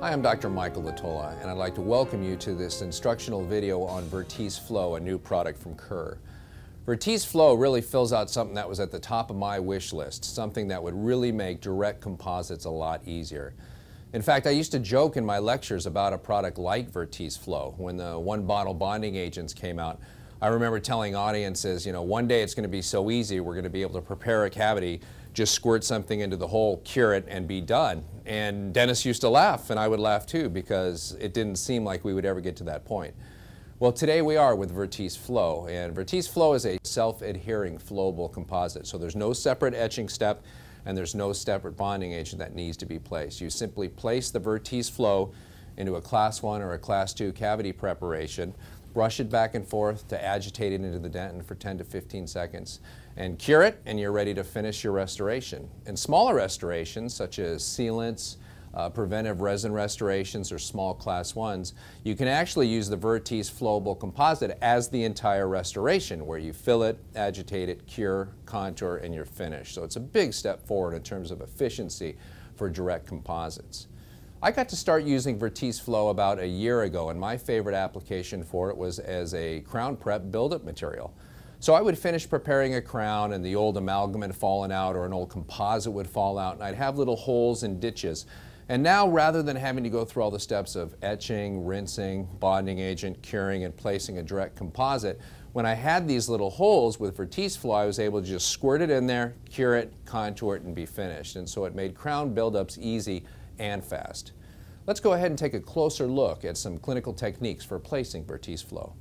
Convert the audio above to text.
Hi, I'm Dr. Michael Latola, and I'd like to welcome you to this instructional video on Vertise Flow, a new product from Kerr. Vertise Flow really fills out something that was at the top of my wish list, something that would really make direct composites a lot easier. In fact, I used to joke in my lectures about a product like Vertise Flow. When the one bottle bonding agents came out, I remember telling audiences, you know, one day it's going to be so easy, we're going to be able to prepare a cavity, just squirt something into the hole, cure it, and be done. And Dennis used to laugh, and I would laugh too, because it didn't seem like we would ever get to that point. Well, today we are with Vertise Flow, and Vertise Flow is a self-adhering flowable composite, so there's no separate etching step, and there's no separate bonding agent that needs to be placed. You simply place the Vertise Flow into a class 1 or a class 2 cavity preparation, brush it back and forth to agitate it into the dentin for 10 to 15 seconds, and cure it, and you're ready to finish your restoration. In smaller restorations, such as sealants, uh, preventive resin restorations or small class ones, you can actually use the Vertise flowable composite as the entire restoration where you fill it, agitate it, cure, contour, and you're finished. So it's a big step forward in terms of efficiency for direct composites. I got to start using Vertise Flow about a year ago and my favorite application for it was as a crown prep buildup material. So I would finish preparing a crown and the old amalgam had fallen out or an old composite would fall out and I'd have little holes and ditches. And now rather than having to go through all the steps of etching, rinsing, bonding agent, curing, and placing a direct composite, when I had these little holes with Vertise Flow, I was able to just squirt it in there, cure it, contour it, and be finished. And so it made crown buildups easy and fast. Let's go ahead and take a closer look at some clinical techniques for placing Vertise Flow.